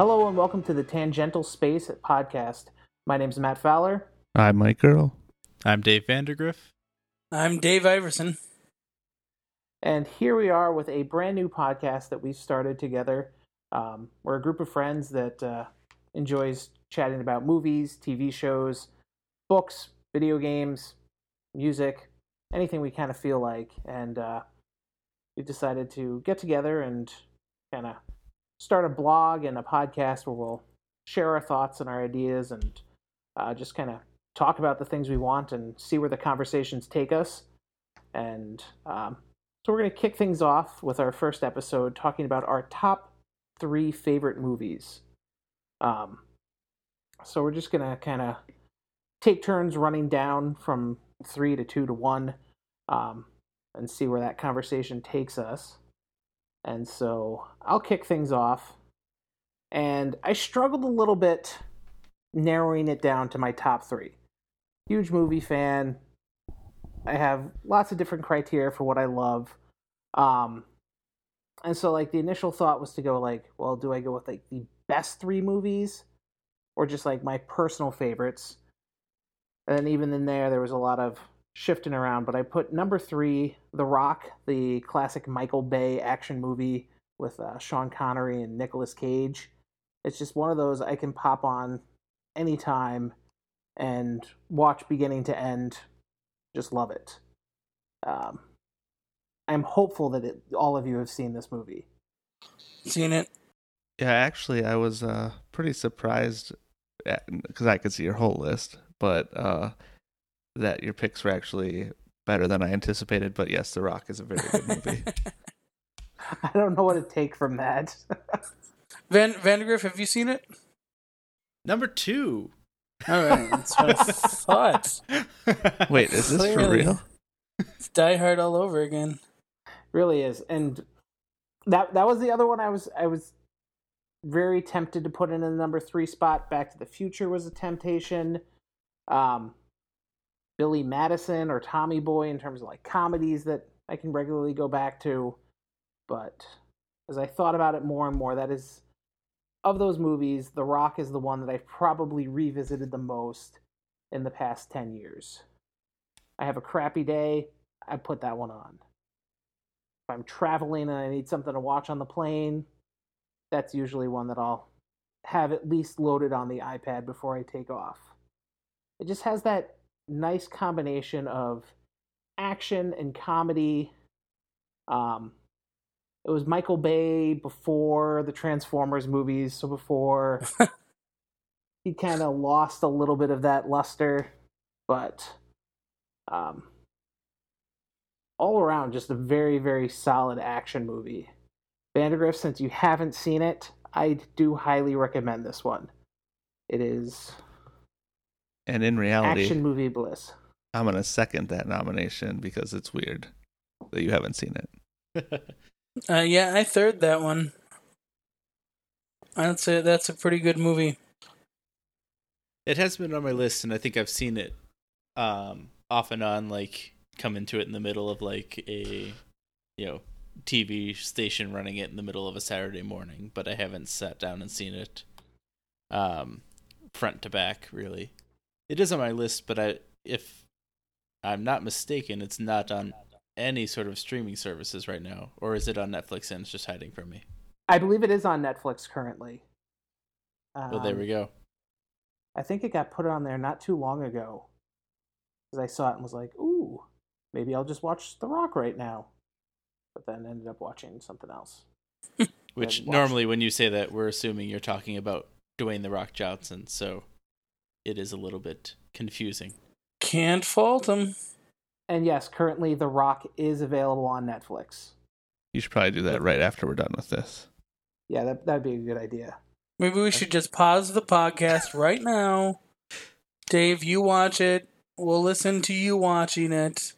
Hello and welcome to the Tangential Space podcast. My name's Matt Fowler. I'm Mike Girl. I'm Dave Vandergriff. I'm Dave Iverson. And here we are with a brand new podcast that we've started together. Um, we're a group of friends that uh, enjoys chatting about movies, TV shows, books, video games, music, anything we kind of feel like. And uh, we decided to get together and kind of start a blog and a podcast where we'll share our thoughts and our ideas and uh, just kind of talk about the things we want and see where the conversations take us. And um, so we're going to kick things off with our first episode talking about our top three favorite movies. Um, so we're just going to kind of take turns running down from three to two to one um, and see where that conversation takes us. And so I'll kick things off. And I struggled a little bit narrowing it down to my top three. Huge movie fan. I have lots of different criteria for what I love. Um, and so like the initial thought was to go like, well, do I go with like the best three movies or just like my personal favorites? And then even in there, there was a lot of shifting around, but I put number three, The Rock, the classic Michael Bay action movie with uh, Sean Connery and Nicolas Cage. It's just one of those I can pop on anytime and watch beginning to end. Just love it. Um, I'm hopeful that it, all of you have seen this movie. Seen it? Yeah, actually, I was uh, pretty surprised because I could see your whole list, but uh, that your picks were actually better than I anticipated. But yes, The Rock is a very good movie. I don't know what to take from that. Van Vandergriff, have you seen it? Number two. All right, that's what I thought. Wait, is this for real? It's Die Hard all over again. really is, and that that was the other one I was I was very tempted to put in the number three spot. Back to the Future was a temptation. Um, Billy Madison or Tommy Boy in terms of like comedies that I can regularly go back to, but as I thought about it more and more, that is of those movies, The Rock is the one that I've probably revisited the most in the past 10 years. I have a crappy day, I put that one on. If I'm traveling and I need something to watch on the plane, that's usually one that I'll have at least loaded on the iPad before I take off. It just has that nice combination of action and comedy. Um, it was Michael Bay before the Transformers movies, so before he kind of lost a little bit of that luster, but um, all around just a very very solid action movie. Vandergriff, since you haven't seen it, I do highly recommend this one. It is And in reality, action movie bliss. I'm going to second that nomination because it's weird that you haven't seen it. Uh, yeah, I third that one. I'd say that's a pretty good movie. It has been on my list, and I think I've seen it um, off and on, like come into it in the middle of like a you know TV station running it in the middle of a Saturday morning, but I haven't sat down and seen it um, front to back. Really, it is on my list, but I if I'm not mistaken, it's not on any sort of streaming services right now, or is it on Netflix and it's just hiding from me? I believe it is on Netflix currently. well, there we Um, go. I think it got put on there not too long ago. Because I saw it and was like, ooh, maybe I'll just watch The Rock right now. But then ended up watching something else. Which normally, when you say that, we're assuming you're talking about Dwayne the Rock Johnson, so it is a little bit confusing. Can't fault him. And yes, currently The Rock is available on Netflix. You should probably do that right after we're done with this. Yeah, that that'd be a good idea. Maybe we should just pause the podcast right now. Dave, you watch it. We'll listen to you watching it. Is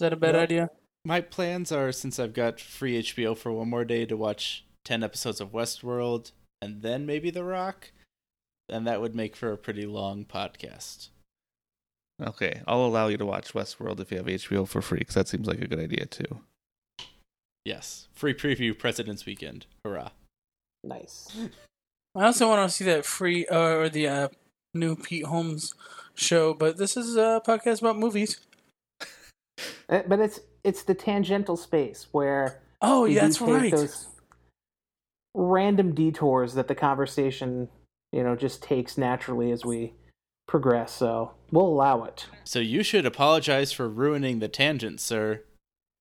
that a bad Well- idea? My plans are since I've got free HBO for one more day to watch 10 episodes of Westworld and then maybe The Rock, and that would make for a pretty long podcast. Okay, I'll allow you to watch Westworld if you have HBO for free because that seems like a good idea too. Yes, free preview President's Weekend. Hurrah. Nice. I also want to see that free uh, or the uh, new Pete Holmes show, but this is a podcast about movies. Uh, But it's it's the tangential space where Oh, yeah, that's right. those random detours that the conversation, you know, just takes naturally as we progress. So we'll allow it. So you should apologize for ruining the tangent, sir.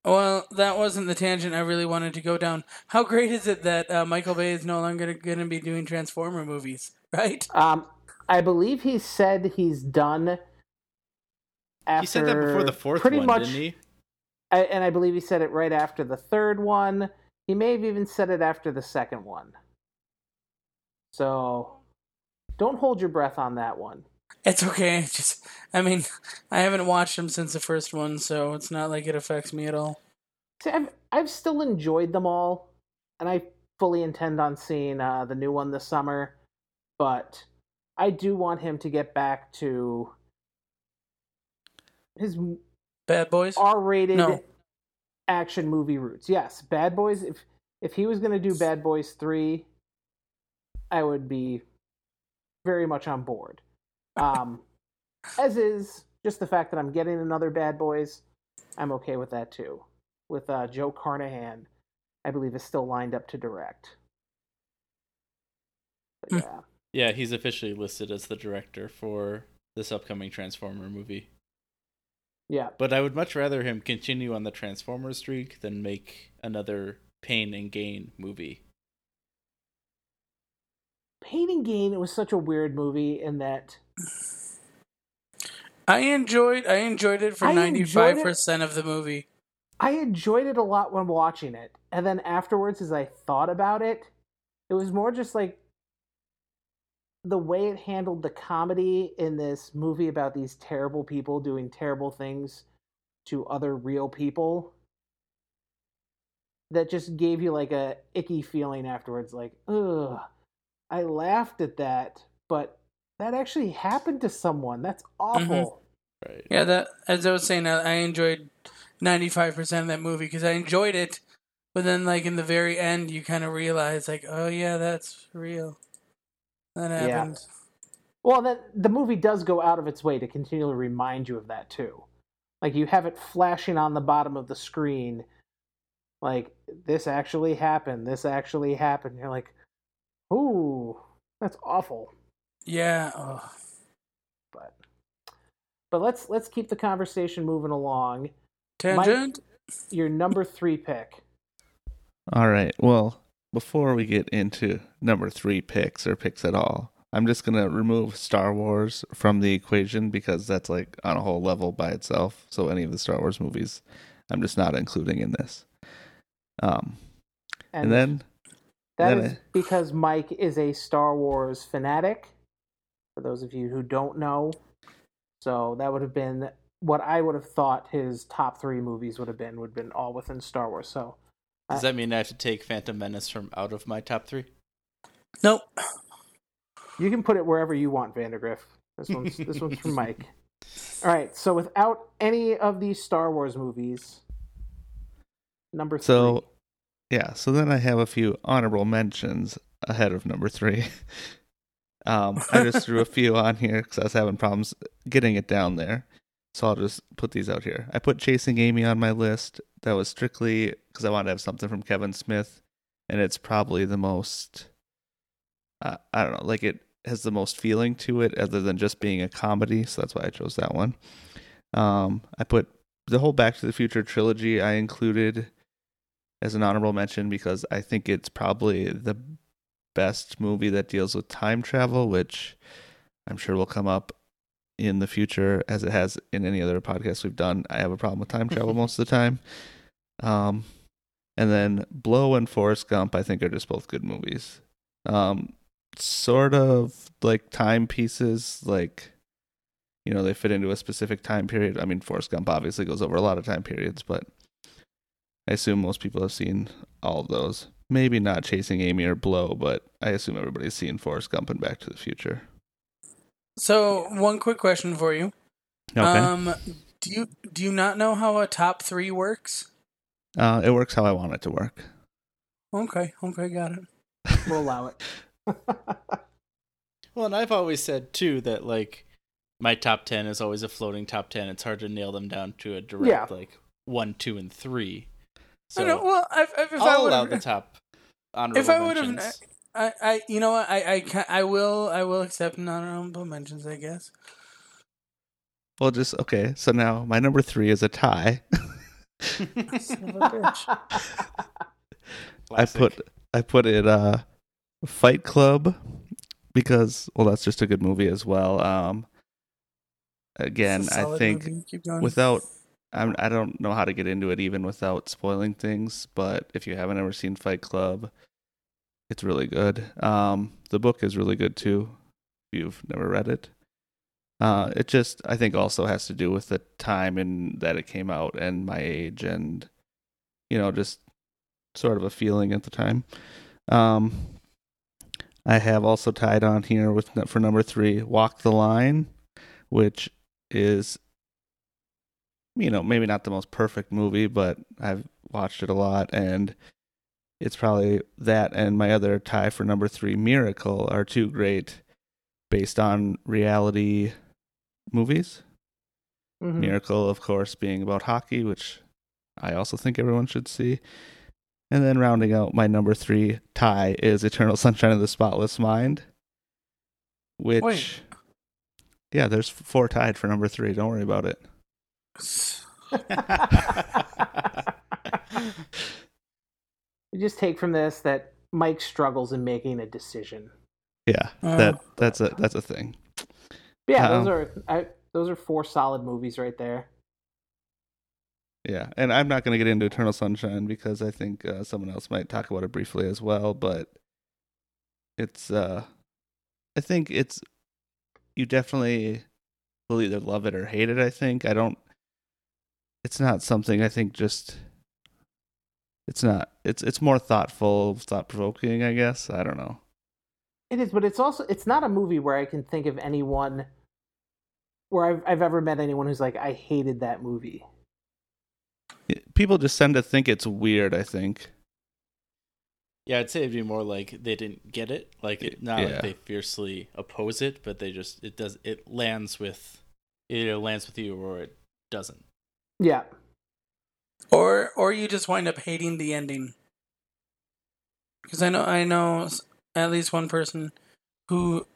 Well, that wasn't the tangent I really wanted to go down. How great is it that uh, Michael Bay is no longer going to be doing Transformer movies, right? Um, I believe he said he's done. After He said that before the fourth pretty one, much, didn't he? I, and I believe he said it right after the third one. He may have even said it after the second one. So, don't hold your breath on that one. It's okay. Just, I mean, I haven't watched them since the first one, so it's not like it affects me at all. See, I've I've still enjoyed them all, and I fully intend on seeing uh, the new one this summer. But I do want him to get back to his Bad Boys? R-rated No. action movie roots. Yes, Bad Boys. If if he was going to do Bad Boys three, I would be very much on board. Um, as is just the fact that I'm getting another Bad Boys, I'm okay with that too. With uh, Joe Carnahan, I believe is still lined up to direct. But Hmm. yeah, Yeah, he's officially listed as the director for this upcoming Transformer movie. yeah. But I would much rather him continue on the Transformer streak than make another Pain and Gain movie. Pain and Gain. It was such a weird movie in that I enjoyed I enjoyed it for ninety five percent of the movie. I enjoyed it a lot when watching it. And then afterwards, as I thought about it, it was more just like the way it handled the comedy in this movie about these terrible people doing terrible things to other real people that just gave you like a icky feeling afterwards like ugh i laughed at that but that actually happened to someone that's mm-hmm. awful Right. Yeah, that as I was saying, I I enjoyed ninety five percent of that movie because I enjoyed it, but then like in the very end, you kind of realize like, oh yeah, that's real. That happened. Yeah. Well, that the movie does go out of its way to continually remind you of that too. Like you have it flashing on the bottom of the screen, like this actually happened. This actually happened. You're like, ooh, that's awful. Yeah. Oh. But but let's let's keep the conversation moving along. Tangent. Your number three pick. All right. Well, before we get into number three picks or picks at all, I'm just gonna remove Star Wars from the equation because that's like on a whole level by itself. So any of the Star Wars movies, I'm just not including in this. Um, and, then That then is I- because Mike is a Star Wars fanatic. For those of you who don't know, so that would have been what I would have thought his top three movies would have been. Would have been all within Star Wars. So Does that mean I have to take Phantom Menace from out of my top three? Nope. you can put it wherever you want, Vandergriff. This one's this one's from Mike. All right. So without any of these Star Wars movies, number three. So, yeah. So then I have a few honorable mentions ahead of number three. um, I just threw a few on here because I was having problems getting it down there. So I'll just put these out here. I put Chasing Amy on my list. That was strictly because I wanted to have something from Kevin Smith, and it's probably the most. Uh, I don't know, like it has the most feeling to it, other than just being a comedy. So that's why I chose that one. Um, I put the whole Back to the Future trilogy. I included as an honorable mention because I think it's probably the best movie that deals with time travel, which I'm sure will come up in the future as it has in any other podcast we've done. I have a problem with time travel most of the time. Um, and then Blow and Forrest Gump, I think, are just both good movies. Um, sort of like time pieces, like you know, they fit into a specific time period. I mean, Forrest Gump obviously goes over a lot of time periods, but I assume most people have seen all of those. Maybe not Chasing Amy or Blow, but I assume everybody's seen Forrest Gump and Back to the Future. So one quick question for you. Okay. Um, do you do you not know how a top three works? uh, it works how I want it to work. Okay. Okay. Got it. We'll allow it. Well, and I've always said too that like my top ten is always a floating top ten. It's hard to nail them down to a direct Yeah. like one, two, and three. So I know, well, I, I, if I I'll would allow the have, top honorable if I would have, mentions. I, I, you know what, I, I, ca- I will, I will accept honorable mentions, I guess. Well, just okay. So now my number three is a tie. Son of a bitch. I put I put it uh Fight Club because well that's just a good movie as well. Um again, It's a I solid think movie. Keep going. without I'm I don't know how to get into it even without spoiling things, but if you haven't ever seen Fight Club, it's really good. Um the book is really good too. If you've never read it. Uh it just I think also has to do with the time and that it came out and my age and you know just sort of a feeling at the time. Um I have also tied on here with for number 3 Walk the Line, which is you know, maybe not the most perfect movie, but I've watched it a lot and it's probably that and my other tie for number 3 Miracle are two great based on reality movies. Mhm. Miracle, of course, being about hockey, which I also think everyone should see. And then rounding out my number three tie is Eternal Sunshine of the Spotless Mind, which, Wait. yeah, there's four tied for number three. Don't worry about it. We just take from this that Mike struggles in making a decision. Yeah, Oh. that that's a that's a thing. Yeah, Um, those are I, those are four solid movies right there. Yeah, and I'm not going to get into Eternal Sunshine because I think uh, someone else might talk about it briefly as well. But it's, uh I think it's, you definitely will either love it or hate it. I think I don't. It's not something I think just. It's not. It's it's more thoughtful, thought provoking. I guess I don't know. It is, but it's also it's not a movie where I can think of anyone where I've I've ever met anyone who's like I hated that movie. People just tend to think it's weird. I think. Yeah, I'd say it'd be more like they didn't get it. Like it, not Yeah. like they fiercely oppose it, but they just it does it lands with it either lands with you or it doesn't. Yeah, or or you just wind up hating the ending. Because I know I know at least one person who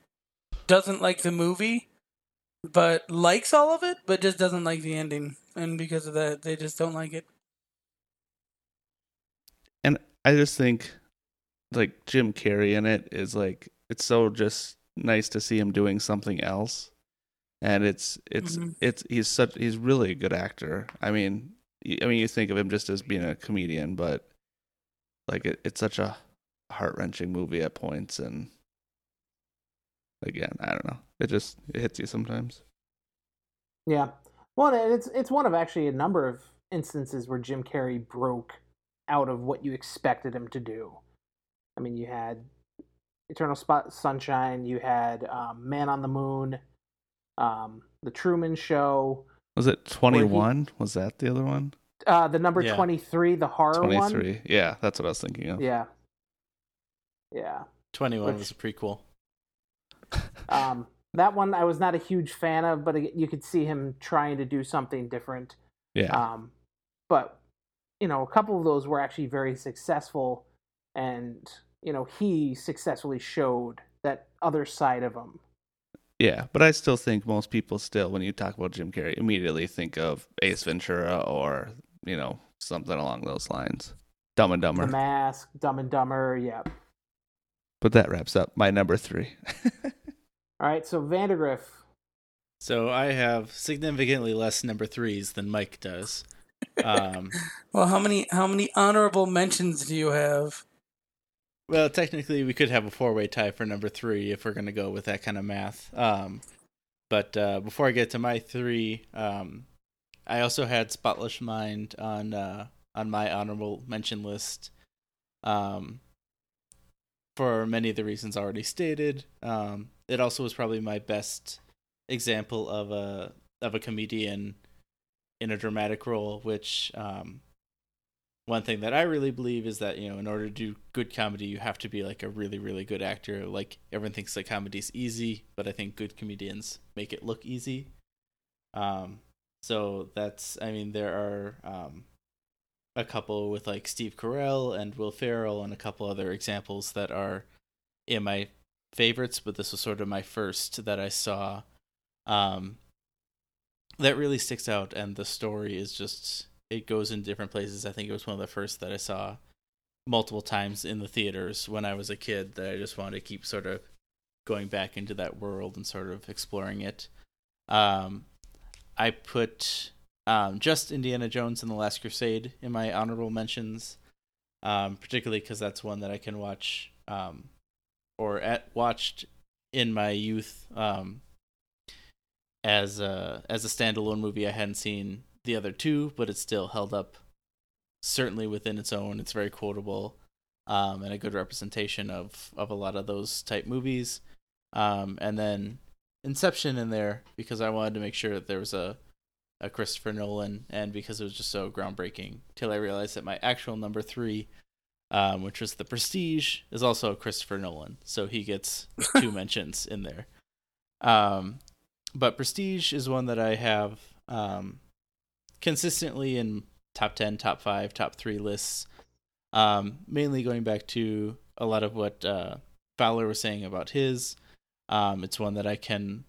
doesn't like the movie, but likes all of it, but just doesn't like the ending, and because of that, they just don't like it. and I just think like Jim Carrey in it is like it's so just nice to see him doing something else, and it's it's Mhm. it's he's such he's really a good actor. I mean, y- I mean you think of him just as being a comedian, but like it, it's such a heart wrenching movie at points, and again, I don't know, it just it hits you sometimes. yeah. Well, and it's it's one of actually a number of instances where Jim Carrey broke out of what you expected him to do. I mean, you had Eternal Spot Sunshine, you had um, Man on the Moon, um, The Truman Show, Was it twenty one? Was that the other one? uh, the number Yeah. twenty three, the horror Twenty one. three. Yeah, that's what I was thinking of. Yeah, yeah. Twenty one Which- was a prequel. Um, that one I was not a huge fan of, but you could see him trying to do something different. Yeah. Um, but you know, a couple of those were actually very successful, and you know, he successfully showed that other side of him. Yeah, but I still think most people still, when you talk about Jim Carrey, immediately think of Ace Ventura or you know something along those lines. Dumb and Dumber, The Dumber. Mask, Dumb and Dumber, yeah. But that wraps up my number three. All right, so Vandergriff. So I have significantly less number threes than Mike does. Um, Well, how many how many honorable mentions do you have? Well, technically, we could have a four-way tie for number three if we're going to go with that kind of math. Um, but uh, before I get to my three, um, I also had Spotless Mind on uh, on my honorable mention list. Um, for many of the reasons already stated, um, it also was probably my best example of a of a comedian in a dramatic role, which um, one thing that I really believe is that you know in order to do good comedy, you have to be like a really really good actor. Like everyone thinks that comedy's easy, but I think good comedians make it look easy. Um, so that's I mean there are um, a couple with like Steve Carell and Will Ferrell and a couple other examples that are in my favorites, but this was sort of my first that I saw. Um, that really sticks out, and the story is just it goes in different places. I think it was one of the first that I saw multiple times in the theaters when I was a kid that I just wanted to keep sort of going back into that world and sort of exploring it. Um, I put um, just Indiana Jones and the Last Crusade in my honorable mentions, um, particularly because that's one that I can watch um, or at watched in my youth um, as a as a standalone movie. I hadn't seen the other two, but it's still held up certainly within its own. It's very quotable um, and a good representation of of a lot of those type movies. Um, and then Inception in there because I wanted to make sure that there was a a Christopher Nolan, and because it was just so groundbreaking. Till I realized that my actual number three, um, which was The Prestige, is also a Christopher Nolan, so he gets two mentions in there. Um, but Prestige is one that I have um, consistently in top 10, top 5, top 3 lists. Um, mainly going back to a lot of what uh, Fowler was saying about his. Um, it's one that I can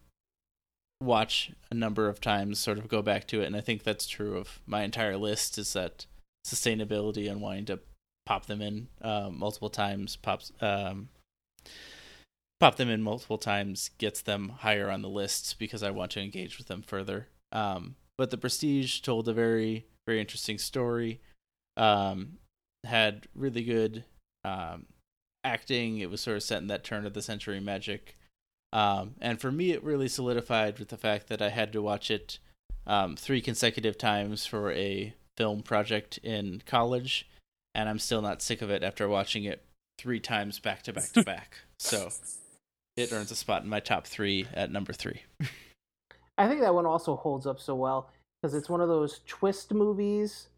watch a number of times, sort of go back to it, and I think that's true of my entire list. Is that sustainability and wanting to pop them in uh, multiple times pops um, pop them in multiple times gets them higher on the list because I want to engage with them further. Um, but the Prestige told a very very interesting story. Um, had really good um, acting. It was sort of set in that turn of the century magic. Um, and for me, it really solidified with the fact that I had to watch it um, three consecutive times for a film project in college, and I'm still not sick of it after watching it three times back to back to back. So it earns a spot in my top three at number three. I think that one also holds up so well because it's one of those twist movies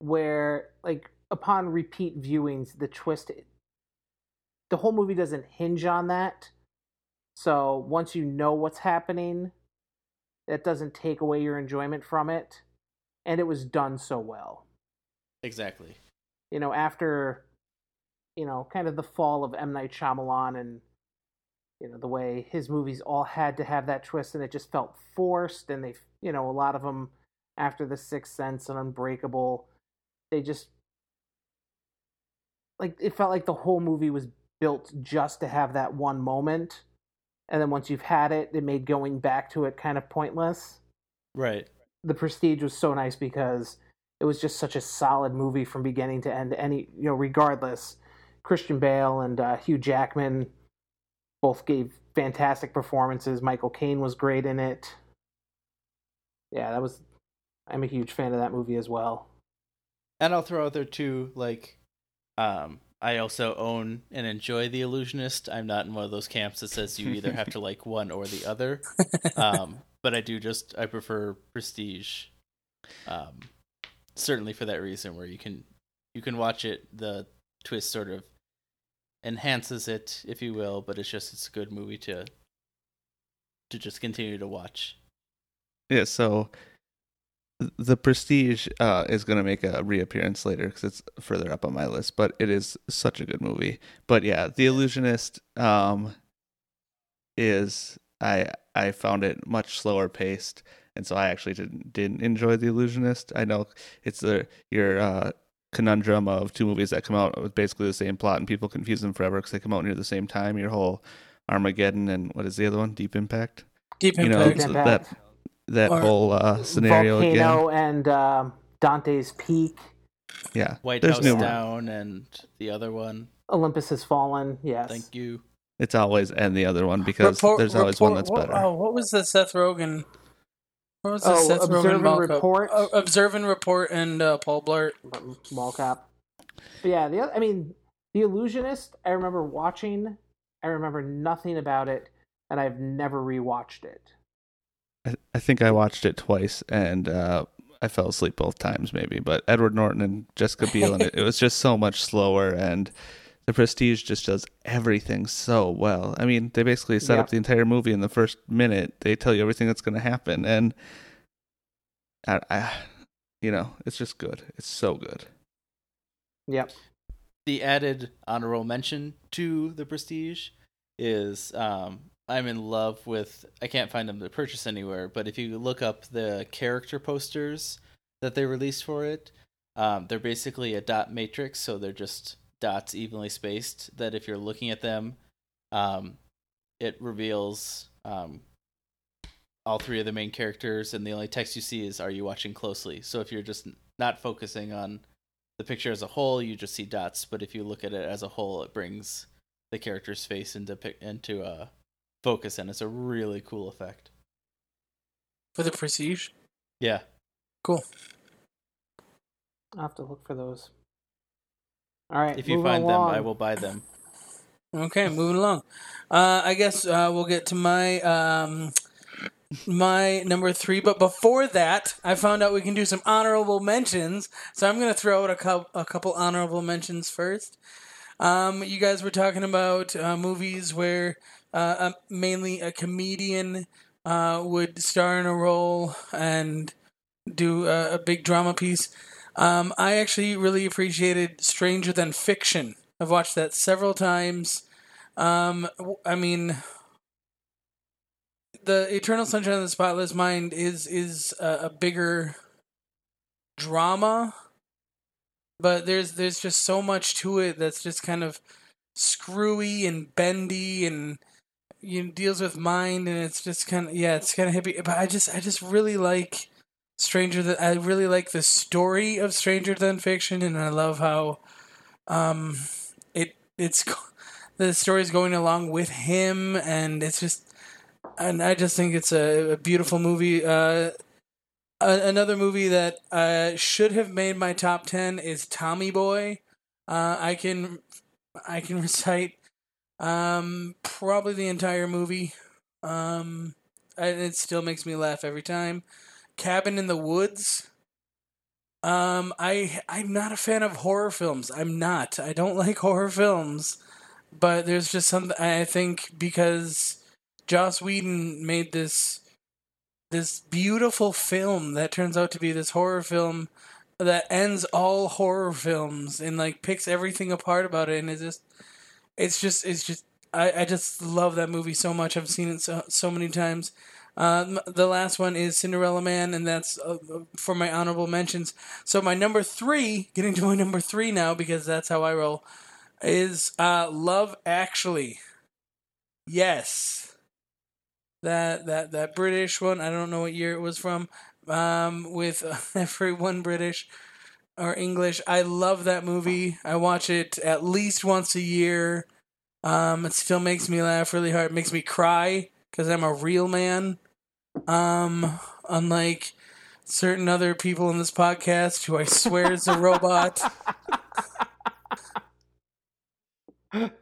where, like, upon repeat viewings, the twist, the whole movie doesn't hinge on that. So once you know what's happening, that doesn't take away your enjoyment from it. And it was done so well. Exactly. You know, after, you know, kind of the fall of M. Night Shyamalan and you know the way his movies all had to have that twist and it just felt forced and they you know a lot of them after the sixth sense and unbreakable they just like it felt like the whole movie was built just to have that one moment and then once you've had it it made going back to it kind of pointless Right. the prestige was so nice because it was just such a solid movie from beginning to end any you know regardless christian bale and uh, hugh jackman both gave fantastic performances michael caine was great in it yeah that was i'm a huge fan of that movie as well And I'll throw out there too, like, um, I also own and enjoy The Illusionist. I'm not in one of those camps that says you either have to like one or the other. Um, but I do just I prefer Prestige. Um, certainly for that reason, where you can you can watch it. The twist sort of enhances it, if you will, but it's just it's a good movie to to just continue to watch. Yeah, so the Prestige uh, is going to make a reappearance later because it's further up on my list, but it is such a good movie. But yeah, The Illusionist um, is I I found it much slower paced, and so I actually didn't didn't enjoy The Illusionist. I know it's the your uh, conundrum of two movies that come out with basically the same plot, and people confuse them forever because they come out near the same time. Your whole Armageddon and what is the other one? Deep Impact. Deep You know, Impact. Deep so Impact. that that Or- whole uh, scenario again. volcano and um, dante's peak Yeah, White there's House numerous. Down and the other one. olympus has fallen yes Thank you. It's always and the other one because Report- there's always one report- that's what- better. Oh, what was the Seth Rogen? What was the Oh, Seth Observe Rogen and mall cop? Report? Oh, Observe and Report and uh, Paul Blart. mall cop. But yeah, the other, I mean, The Illusionist. I remember watching. I remember nothing about it, and I've never rewatched it. I, I think I watched it twice, and uh, I fell asleep both times maybe, but Edward Norton and Jessica Biel and it, it was just so much slower and the Prestige just does everything so well. I mean, they basically set Yeah. up the entire movie in the first minute. They tell you everything that's going to happen, and I, I, you know, it's just good. It's so good. Yep. the added honorable mention to the Prestige is um, I'm in love with. I can't find them to purchase anywhere, but if you look up the character posters that they released for it, um, they're basically a dot matrix, so they're just dots evenly spaced. That if you're looking at them, um, it reveals um, all three of the main characters, and the only text you see is "Are you watching closely?" So if you're just not focusing on the picture as a whole, you just see dots. But if you look at it as a whole, it brings the character's face into pic- into uh, focus, and it's a really cool effect. For the Prestige. Yeah, Cool. I'll have to look for those. All right. if you find along. them, I will buy them. Okay, moving along. Uh, I guess uh, we'll get to my um, my number three. But before that, I found out we can do some honorable mentions. So I'm going to throw out a, cou- a couple honorable mentions first. Um, you guys were talking about uh, movies where uh, uh, mainly a comedian uh, would star in a role and do a, a big drama piece. Um, I actually really appreciated Stranger Than Fiction. I've watched that several times. Um, I mean, the Eternal Sunshine of the Spotless Mind is is a, a bigger drama, but there's there's just so much to it that's just kind of screwy and bendy and you know, deals with mind and it's just kind of yeah it's kind of hippie but i just i just really like stranger than i really like the story of stranger than fiction and i love how um it it's the story's going along with him and it's just and i just think it's a, a beautiful movie uh a- another movie that uh should have made my top 10 is tommy boy uh i can i can recite um, probably the entire movie. Um, and it still makes me laugh every time. Cabin in the Woods. Um, I I'm not a fan of horror films. I'm not. I don't like horror films. But there's just something I think because Joss Whedon made this this beautiful film that turns out to be this horror film that ends all horror films and like picks everything apart about it and it just it's just it's just I, I just love that movie so much. I've seen it so so many times. Um, the last one is Cinderella Man, and that's uh, for my honorable mentions. So my number three, getting to my number three now because that's how I roll, is uh, Love Actually. Yes, that that that British one. I don't know what year it was from. Um, with uh, everyone British or English. I love that movie. I watch it at least once a year. Um, it still makes me laugh really hard. It makes me cry because I'm a real man. Um, unlike certain other people in this podcast who I swear is a robot.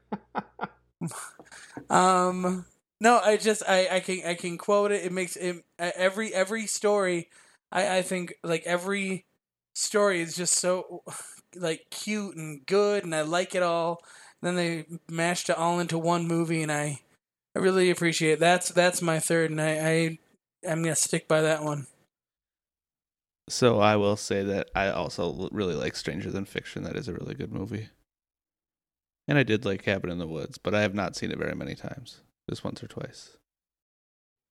um, no, I just I, I can I can quote it. It makes it every every story. I I think like every story is just so like cute and good and I like it all. Then they mashed it all into one movie and I I really appreciate it. That's that's my third and I, I I'm gonna stick by that one. So I will say that I also really like Stranger Than Fiction. That is a really good movie. And I did like Cabin in the Woods, but I have not seen it very many times. Just once or twice.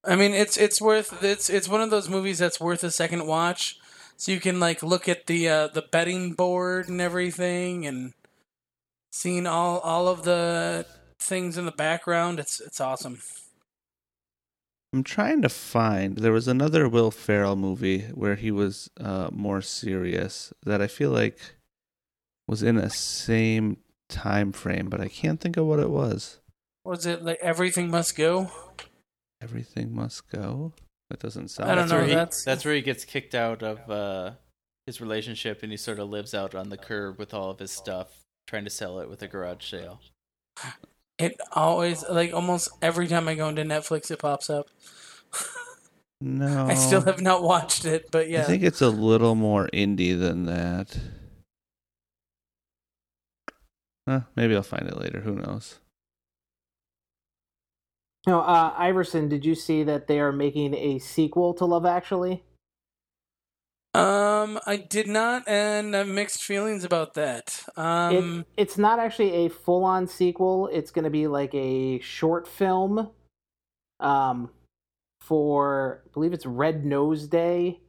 I mean it's it's worth it's it's one of those movies that's worth a second watch. So you can like look at the uh, the betting board and everything and seeing all all of the things in the background. It's it's awesome. I'm trying to find. There was another Will Ferrell movie where he was uh, more serious that I feel like was in a same time frame, but I can't think of what it was. Was it like everything must go? Everything must go. That doesn't sound. I don't that's know, Where he, that's- that's where he gets kicked out of uh, his relationship, and he sort of lives out on the curb with all of his stuff, trying to sell it with a garage sale. It always like almost every time I go into Netflix, it pops up. No, I still have not watched it, but yeah. I think it's a little more indie than that. Huh, maybe I'll find it later. Who knows? No, uh, Iverson, did you see that they are making a sequel to Love Actually? Um, I did not, and I have mixed feelings about that. Um, it, it's not actually a full-on sequel. It's going to be like a short film. Um, for I believe it's Red Nose Day.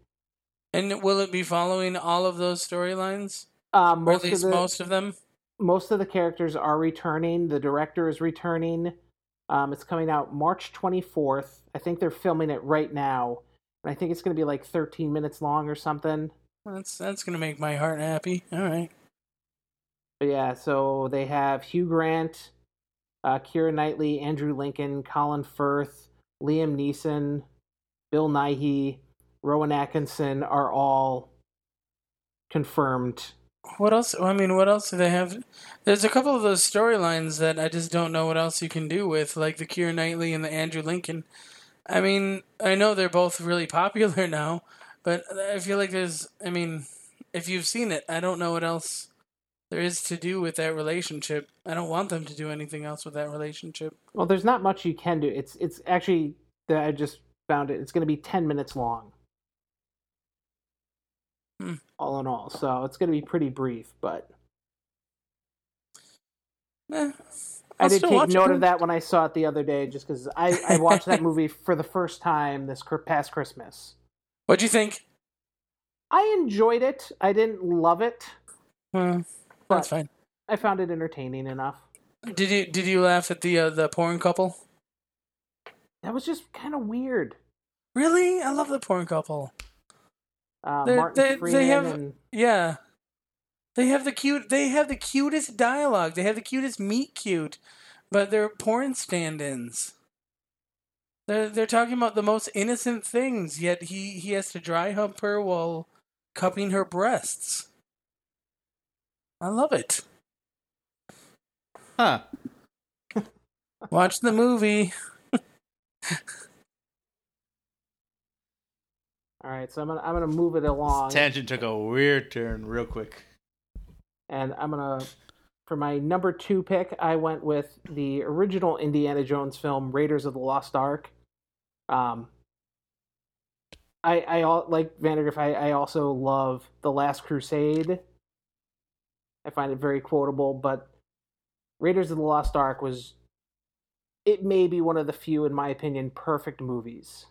and will it be following all of those storylines, Um, or most at least of the, most of them? most of the characters are returning. The director is returning. Um, it's coming out March 24th. I think they're filming it right now. And I think it's going to be like 13 minutes long or something. That's that's gonna make my heart happy. All right. But yeah, so they have Hugh Grant, uh, Keira Knightley, Andrew Lincoln, Colin Firth, Liam Neeson, Bill Nighy, Rowan Atkinson are all confirmed. What else? I mean, what else do they have? There's a couple of those storylines that I just don't know what else you can do with, like the Keira Knightley and the Andrew Lincoln. I mean, I know they're both really popular now, but I feel like there's. I mean, if you've seen it, I don't know what else there is to do with that relationship. I don't want them to do anything else with that relationship. Well, there's not much you can do. It's it's actually that I just found it. It's going to be 10 minutes long. Hmm. All in all, so it's going to be pretty brief, but Eh, I did take watch it. note of that when I saw it the other day, just because I, I watched that movie for the first time this past Christmas. What'd you think? I enjoyed it. I didn't love it. Well, that's fine. I found it entertaining enough. Did you did you laugh at the uh, the porn couple? That was just kind of weird. Really, I love the porn couple. Uh, they- they Freeman have- and Yeah. They have the cute they have the cutest dialogue. They have the cutest meet cute, but they're porn stand-ins. They're they're talking about the most innocent things, yet he he has to dry hump her while cupping her breasts. I love it. Huh. Watch the movie. all right, so I'm gonna I'm gonna move it along, Tangent took a weird turn real quick. And I'm gonna for my number two pick, I went with the original Indiana Jones film, Raiders of the Lost Ark. Um, I I like Vandergriff. I I also love The Last Crusade. I find it very quotable, but Raiders of the Lost Ark was it may be one of the few, in my opinion, perfect movies.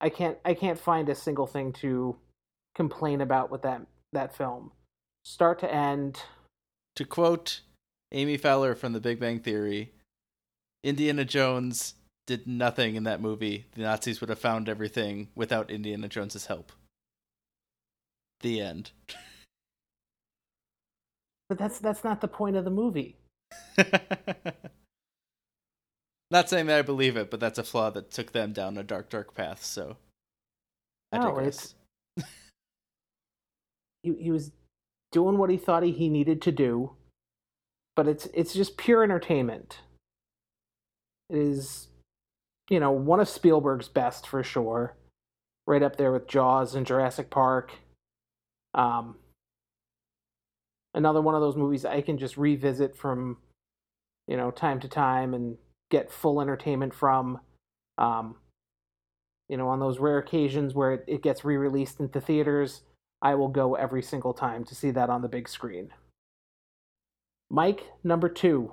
I can't I can't find a single thing to complain about with that that film, start to end. To quote Amy Fowler from The Big Bang Theory, Indiana Jones did nothing in that movie. The Nazis would have found everything without Indiana Jones's help. The end. But that's that's not the point of the movie. Not saying that I believe it, but that's a flaw that took them down a dark, dark path. So, I No, digress. He he was doing what he thought he, needed to do, but it's it's just pure entertainment. It is, you know, one of Spielberg's best for sure, right up there with Jaws and Jurassic Park. Um, another one of those movies I can just revisit from, you know, time to time and get full entertainment from. Um, you know, on those rare occasions where it, it gets re-released into theaters, I will go every single time to see that on the big screen. Mike, number two.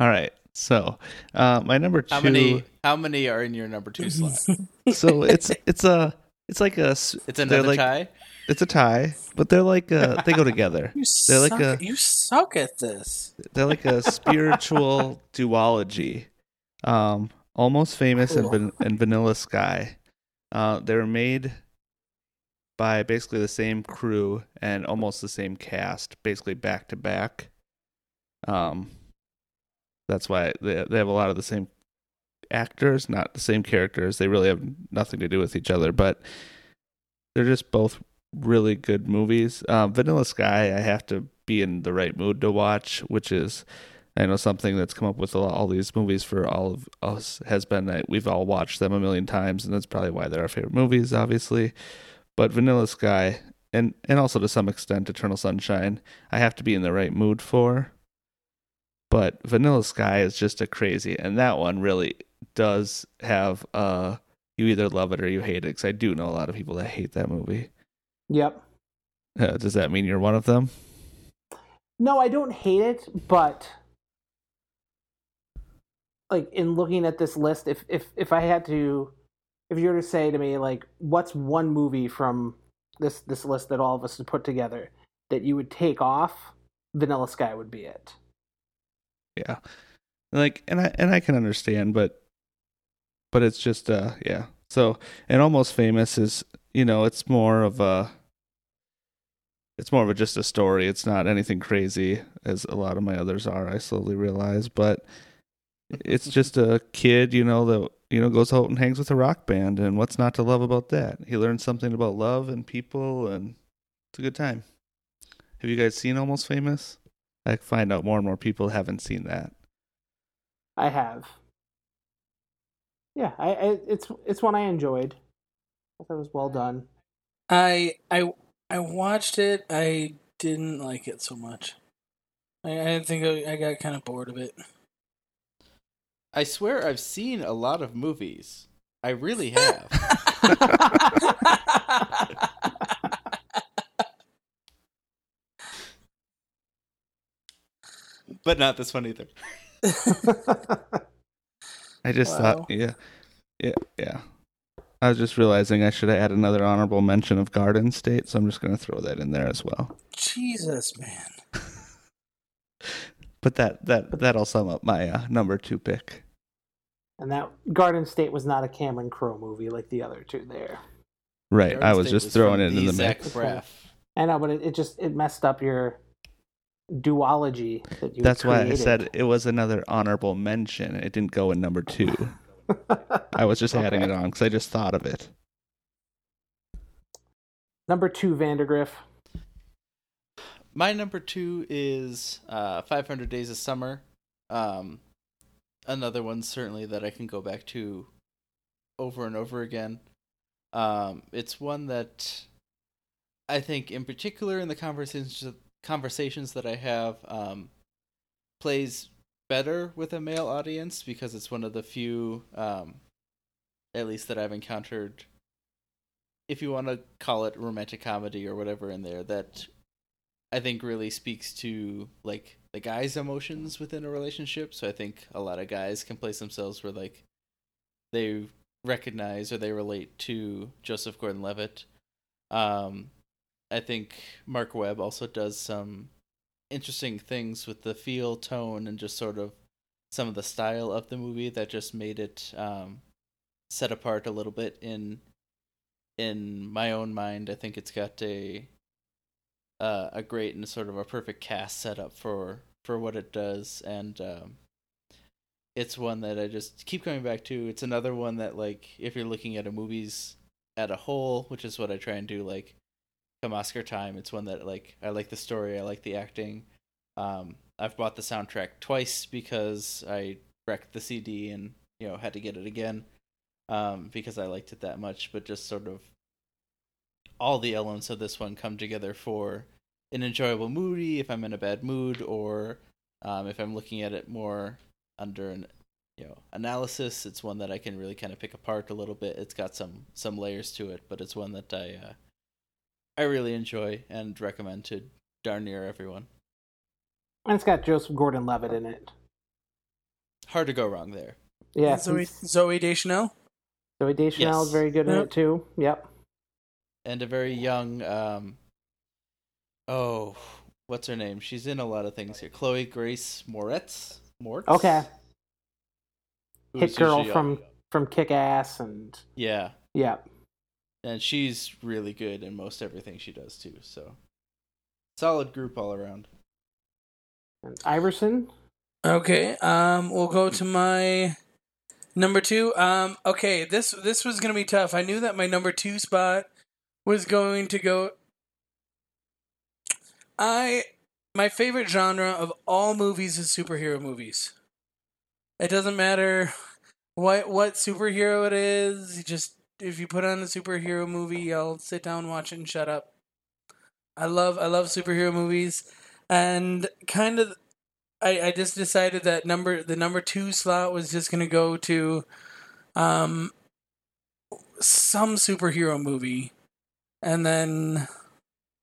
All right. So, uh, my number two. how many? How many are in your number two slot? So it's it's a it's like a It's they're another like, tie. It's a tie, but they're like uh they go together. You They're suck. like a- you suck at this. They're like a spiritual duology. Um, almost famous and, van- and Vanilla Sky. Uh, they were made by basically the same crew and almost the same cast, basically back to back. Um, that's why they they have a lot of the same actors, not the same characters. They really have nothing to do with each other, but they're just both really good movies. Um, Vanilla Sky, I have to be in the right mood to watch, which is I know something that's come up with all, all these movies for all of us has been that we've all watched them a million times, and that's probably why they're our favorite movies, obviously. But Vanilla Sky, and and also to some extent Eternal Sunshine, I have to be in the right mood for. But Vanilla Sky is just a crazy, and that one really does have uh you either love it or you hate it. Because I do know a lot of people that hate that movie. Yep. Uh, does that mean you're one of them? No, I don't hate it, but like in looking at this list, if if if I had to, if you were to say to me like, what's one movie from this this list that all of us have put together that you would take off, Vanilla Sky would be it. Yeah, like and I and I can understand, but but it's just uh yeah. So and almost famous is you know it's more of a it's more of a, just a story. It's not anything crazy as a lot of my others are. I slowly realize, but it's just a kid, you know, that you know goes out and hangs with a rock band, and what's not to love about that? He learns something about love and people, and it's a good time. Have you guys seen Almost Famous? I find out more and more people haven't seen that. I have. Yeah, I, I it's it's one I enjoyed. I thought it was well done. I I I watched it. I didn't like it so much. I, I think I, I got kind of bored of it. I swear I've seen a lot of movies. I really have. but not this one either. I just Wow. thought, yeah, yeah, yeah. I was just realizing I should add another honorable mention of Garden State, so I'm just going to throw that in there as well. Jesus, man. But that that that'll sum up my uh, number two pick. and that Garden State was not a Cameron Crowe movie like the other two there. Right, Garden I was State just throwing it in the mix. Braff. I know, but it, it just it messed up your duology that you. That's why I said it was another honorable mention. It didn't go in number two. I was just adding it on because I just thought of it. Number two, Vandergriff. My number two is uh, 500 Days of Summer. Um, another one certainly that I can go back to over and over again. Um, it's one that I think, in particular, in the conversations conversations that I have, um, plays better with a male audience because it's one of the few, um, at least that I've encountered. If you want to call it romantic comedy or whatever in there, that I think really speaks to like the guy's emotions within a relationship. So I think a lot of guys can place themselves where like they recognize or they relate to Joseph Gordon-Levitt. Um, I think Marc Webb also does some interesting things with the feel, tone, and just sort of some of the style of the movie that just made it um, set apart a little bit in in my own mind. I think it's got a uh, a great and sort of a perfect cast setup for for what it does, and um, it's one that I just keep coming back to. It's another one that like if you're looking at a movies at a whole, which is what I try and do, like come Oscar time, it's one that like I like the story, I like the acting. Um, I've bought the soundtrack twice because I wrecked the CD and you know had to get it again um, because I liked it that much. But just sort of all the elements of this one come together for an enjoyable movie if I'm in a bad mood or um, if I'm looking at it more under an you know analysis. It's one that I can really kind of pick apart a little bit. It's got some some layers to it, but it's one that I uh, I really enjoy and recommend to darn near everyone. And it's got Joseph Gordon-Levitt in it. Hard to go wrong there. Yeah, Zooey, Zooey Deschanel. Zooey Deschanel Yes. is very good in it too. Yep. And a very young um oh what's her name she's in a lot of things here chloe grace moretz moretz Okay. Who's Hit girl usually- from from Kick Ass and yeah yep. and she's really good in most everything she does too so solid group all around And Iverson. Okay, um, we'll go to my number two. Um, okay, this this was gonna be tough. I knew that my number two spot was going to go. I my favorite genre of all movies is superhero movies. It doesn't matter what what superhero it is. Just if you put on a superhero movie, I'll sit down, watch it, and shut up. I love I love superhero movies, and kind of, I I just decided that number the number two slot was just gonna go to, um, some superhero movie, and then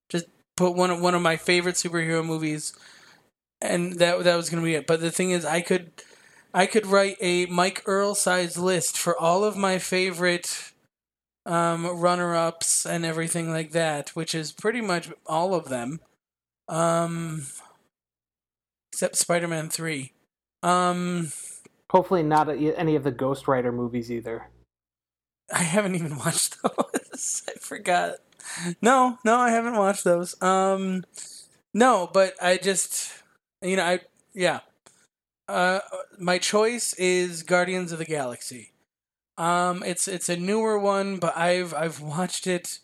just put one of one of my favorite superhero movies, and that that was gonna be it. But the thing is, I could. I could write a Mike Earl size list for all of my favorite um, runner ups and everything like that, which is pretty much all of them. Um, except Spider Man 3. Um, Hopefully, not any of the Ghost Rider movies either. I haven't even watched those. I forgot. No, no, I haven't watched those. Um, no, but I just, you know, I, yeah. Uh, my choice is Guardians of the Galaxy. Um, it's it's a newer one, but I've I've watched it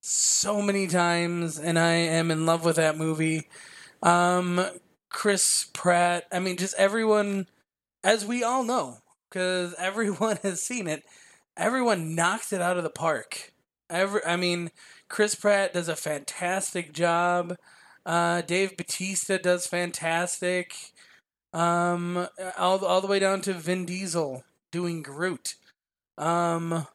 so many times, and I am in love with that movie. Um, Chris Pratt. I mean, just everyone, as we all know, because everyone has seen it. Everyone knocked it out of the park. Every, I mean, Chris Pratt does a fantastic job. Uh, Dave Bautista does fantastic. Um, all all the way down to Vin Diesel doing Groot. Um,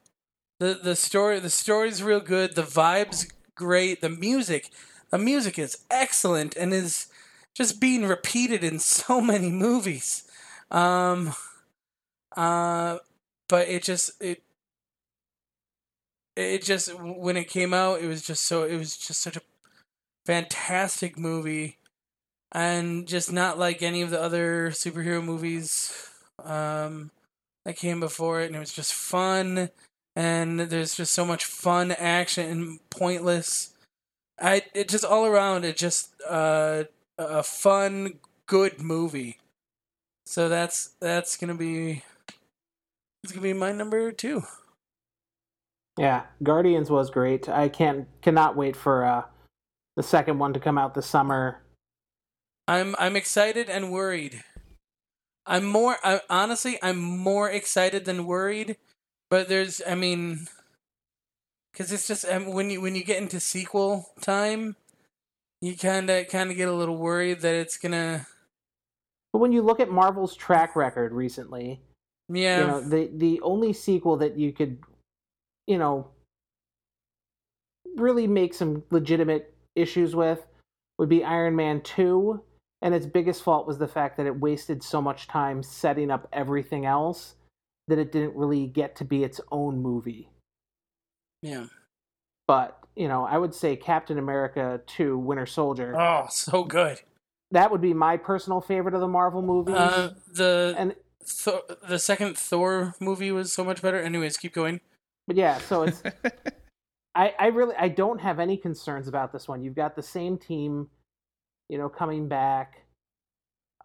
the the story the story's real good. The vibes great. The music, the music is excellent and is just being repeated in so many movies. Um, uh, but it just it it just when it came out, it was just so it was just such a fantastic movie and just not like any of the other superhero movies um, that came before it. And it was just fun, and there's just so much fun action and pointless. I it just all around it just uh, a fun, good movie. So that's that's gonna be it's gonna be my number two. Yeah, Guardians was great. I can't cannot wait for uh, the second one to come out this summer. I'm I'm excited and worried. I'm more I, honestly I'm more excited than worried, but there's I mean cuz it's just um, when you when you get into sequel time, you kind of kind of get a little worried that it's going to But when you look at Marvel's track record recently, yeah. You know, the the only sequel that you could you know really make some legitimate issues with would be Iron Man 2 and its biggest fault was the fact that it wasted so much time setting up everything else that it didn't really get to be its own movie. Yeah. But, you know, I would say Captain America 2 Winter Soldier. Oh, so good. That would be my personal favorite of the Marvel movies. Uh, the and Thor, the second Thor movie was so much better. Anyways, keep going. But yeah, so it's I I really I don't have any concerns about this one. You've got the same team you know, coming back.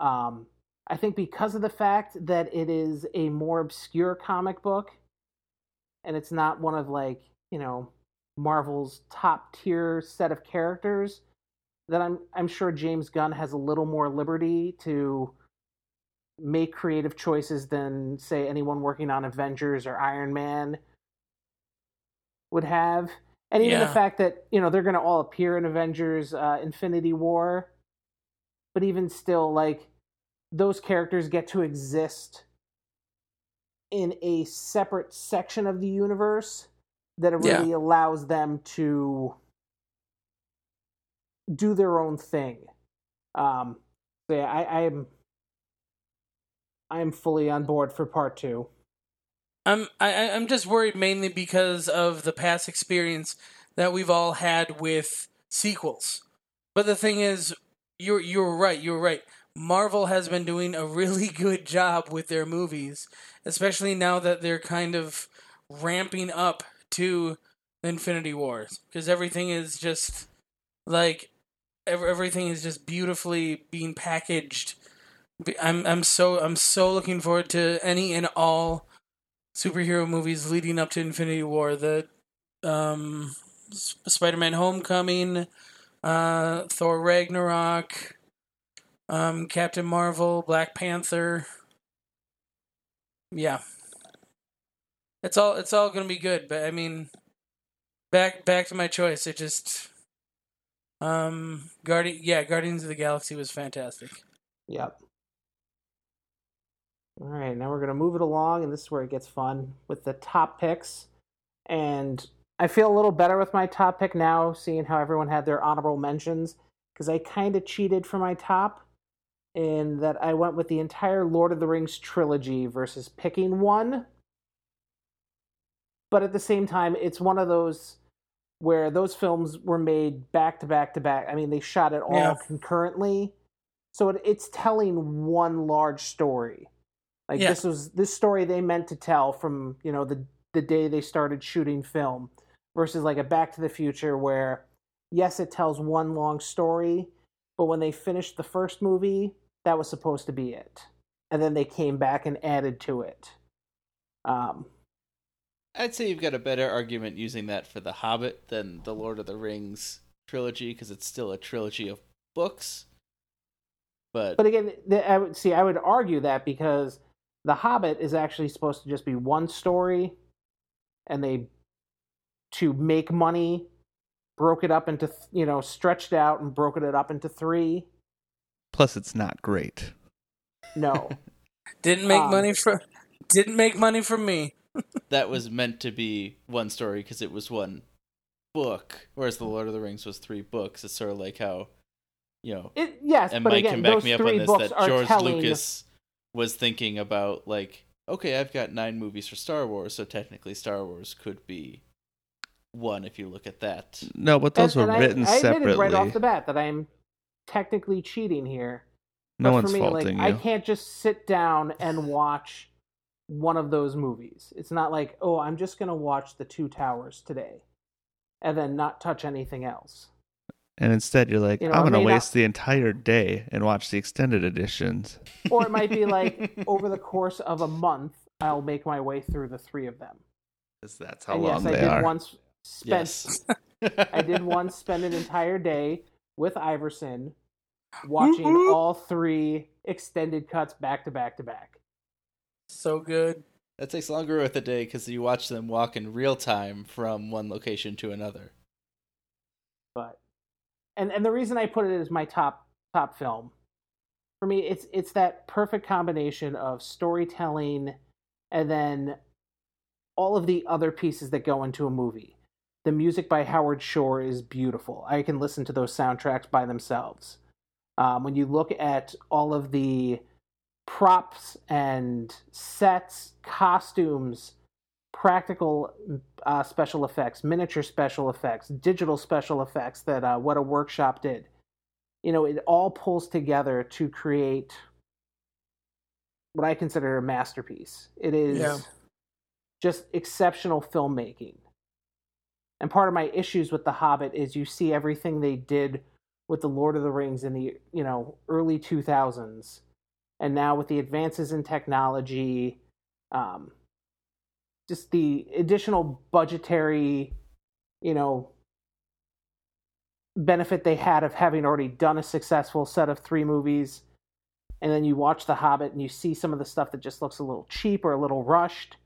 Um, I think because of the fact that it is a more obscure comic book, and it's not one of like you know Marvel's top tier set of characters, that I'm I'm sure James Gunn has a little more liberty to make creative choices than say anyone working on Avengers or Iron Man would have. And even Yeah. the fact that, you know, they're going to all appear in Avengers uh, Infinity War. But even still, like, those characters get to exist in a separate section of the universe that it Yeah. really allows them to do their own thing. Um, so yeah, I, I'm I'm fully on board for part two. I'm I, I- I'm just worried mainly because of the past experience that we've all had with sequels. But the thing is, you're you're right. You're right. Marvel has been doing a really good job with their movies, especially now that they're kind of ramping up to Infinity Wars because everything is just like everything is just beautifully being packaged. I'm I'm so I'm so looking forward to any and all superhero movies leading up to Infinity War. The um, Spider-Man: Homecoming, uh, Thor: Ragnarok, um, Captain Marvel, Black Panther. Yeah, it's all it's all gonna be good. But I mean, back back to my choice. It just um Guardian yeah Guardians of the Galaxy was fantastic. Yep. All right, now we're going to move it along, and this is where it gets fun with the top picks. And I feel a little better with my top pick now, seeing how everyone had their honorable mentions, because I kind of cheated for my top in that I went with the entire Lord of the Rings trilogy versus picking one. But at the same time, it's one of those where those films were made back to back to back. I mean, they shot it all Yeah. concurrently. So it, it's telling one large story. Like Yeah. this was this story they meant to tell from, you know, the the day they started shooting film versus like a Back to the Future where yes, it tells one long story, but when they finished the first movie, that was supposed to be it. And then they came back and added to it. Um, I'd say you've got a better argument using that for The Hobbit than the Lord of the Rings trilogy because it's still a trilogy of books. But, but again, I would see. I would argue that because the Hobbit is actually supposed to just be one story, and they to make money broke it up into you know stretched out and broken it up into three. Plus, it's not great. No, Didn't make Um, money for didn't make money from me. that was meant to be one story because it was one book, whereas the Lord of the Rings was three books. It's sort of like how, you know, it yes, and but Mike again, can back those me up on three this books that are George telling. Lucas was thinking about like, okay, I've got nine movies for Star Wars, so technically Star Wars could be one if you look at that. No, but those and- were and written I, I admitted separately. right off the bat that I'm technically cheating here. no But one's for me, faulting like, you. I can't just sit down and watch one of those movies. It's not like, oh, I'm just going to watch The Two Towers today and then not touch anything else. And instead, you're like, You know, I'm going to may not- waste the entire day and watch the extended editions. Or it might be like over the course of a month, I'll make my way through the three of them. Because that's how and long yes, I did are. once spend Yes. I did once spend an entire day with Iverson watching Woo-hoo. all three extended cuts back to back to back. So good. That takes longer with a day because you watch them walk in real time from one location to another. but and and the reason I put it as my top top film for me it's it's that perfect combination of storytelling and then all of the other pieces that go into a movie. The music by Howard Shore is beautiful. I can listen to those soundtracks by themselves. Um, when you look at all of the props and sets, costumes, practical uh, special effects, miniature special effects, digital special effects that uh, Weta Workshop did. You know, it all pulls together to create what I consider a masterpiece. It is Yeah. just exceptional filmmaking. And part of my issues with The Hobbit is you see everything they did with The Lord of the Rings in the, you know, early 2000s. And now with the advances in technology, um, just the additional budgetary, you know, benefit they had of having already done a successful set of three movies. And then you watch The Hobbit and you see some of the stuff that just looks a little cheap or a little rushed.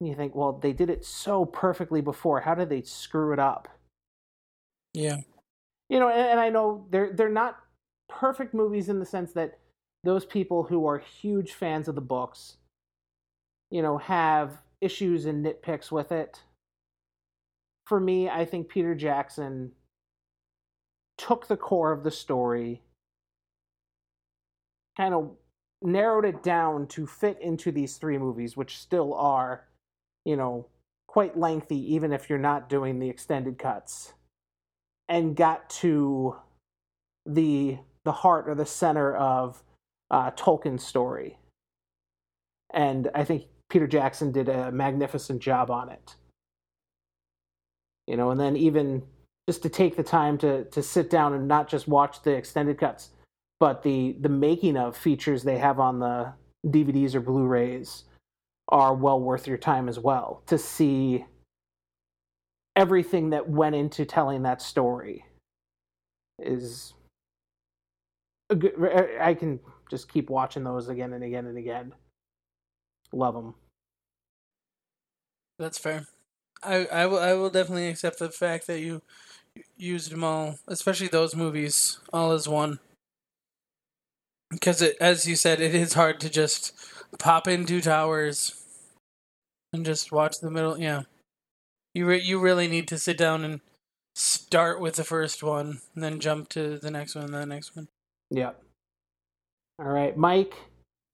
And you think, well, they did it so perfectly before. How did they screw it up? Yeah. you know, and, and I know they're they're not perfect movies in the sense that those people who are huge fans of the books, you know, have issues and nitpicks with it. For me, I think Peter Jackson took the core of the story, kind of narrowed it down to fit into these three movies, which still are, you know, quite lengthy, even if you're not doing the extended cuts and got to the the heart or the center of uh, Tolkien's story. And I think Peter Jackson did a magnificent job on it. You know, and then even just to take the time to to sit down and not just watch the extended cuts, but the the making of features they have on the DVDs or Blu-rays are well worth your time as well to see everything that went into telling that story is a good, I can just keep watching those again and again and again. Love them. That's fair. I, I will I will definitely accept the fact that you used them all, especially those movies, all as one. Because it, as you said, it is hard to just pop in Two Towers and just watch the middle. Yeah, you re- you really need to sit down and start with the first one, and then jump to the next one, and the next one. Yep. All right, Mike,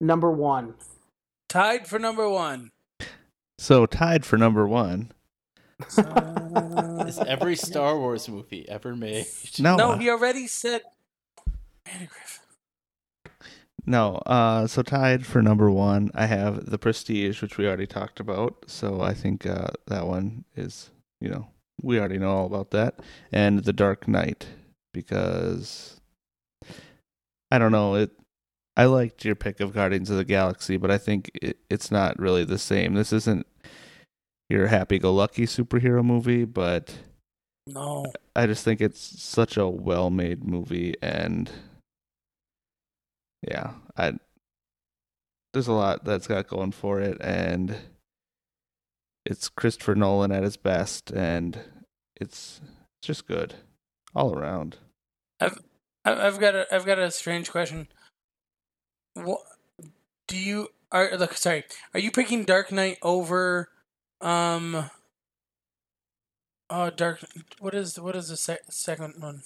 number one. Tied for number one. So tied for number one. Uh, Is every Star Wars movie ever made? No, no, uh, he already said. No. Uh, so tied for number one, I have the Prestige, which we already talked about. So I think uh, that one is, you know, we already know all about that, and the Dark Knight because I don't know it. I liked your pick of Guardians of the Galaxy, but I think it, it's not really the same. This isn't your happy-go-lucky superhero movie, but No. I just think it's such a well-made movie, and yeah, I there's a lot that's got going for it, and it's Christopher Nolan at his best, and it's it's just good all around. I've I've got a I've got a strange question. What do you are look sorry? Are you picking Dark Knight over um Oh, Dark what is what is the sec- second one?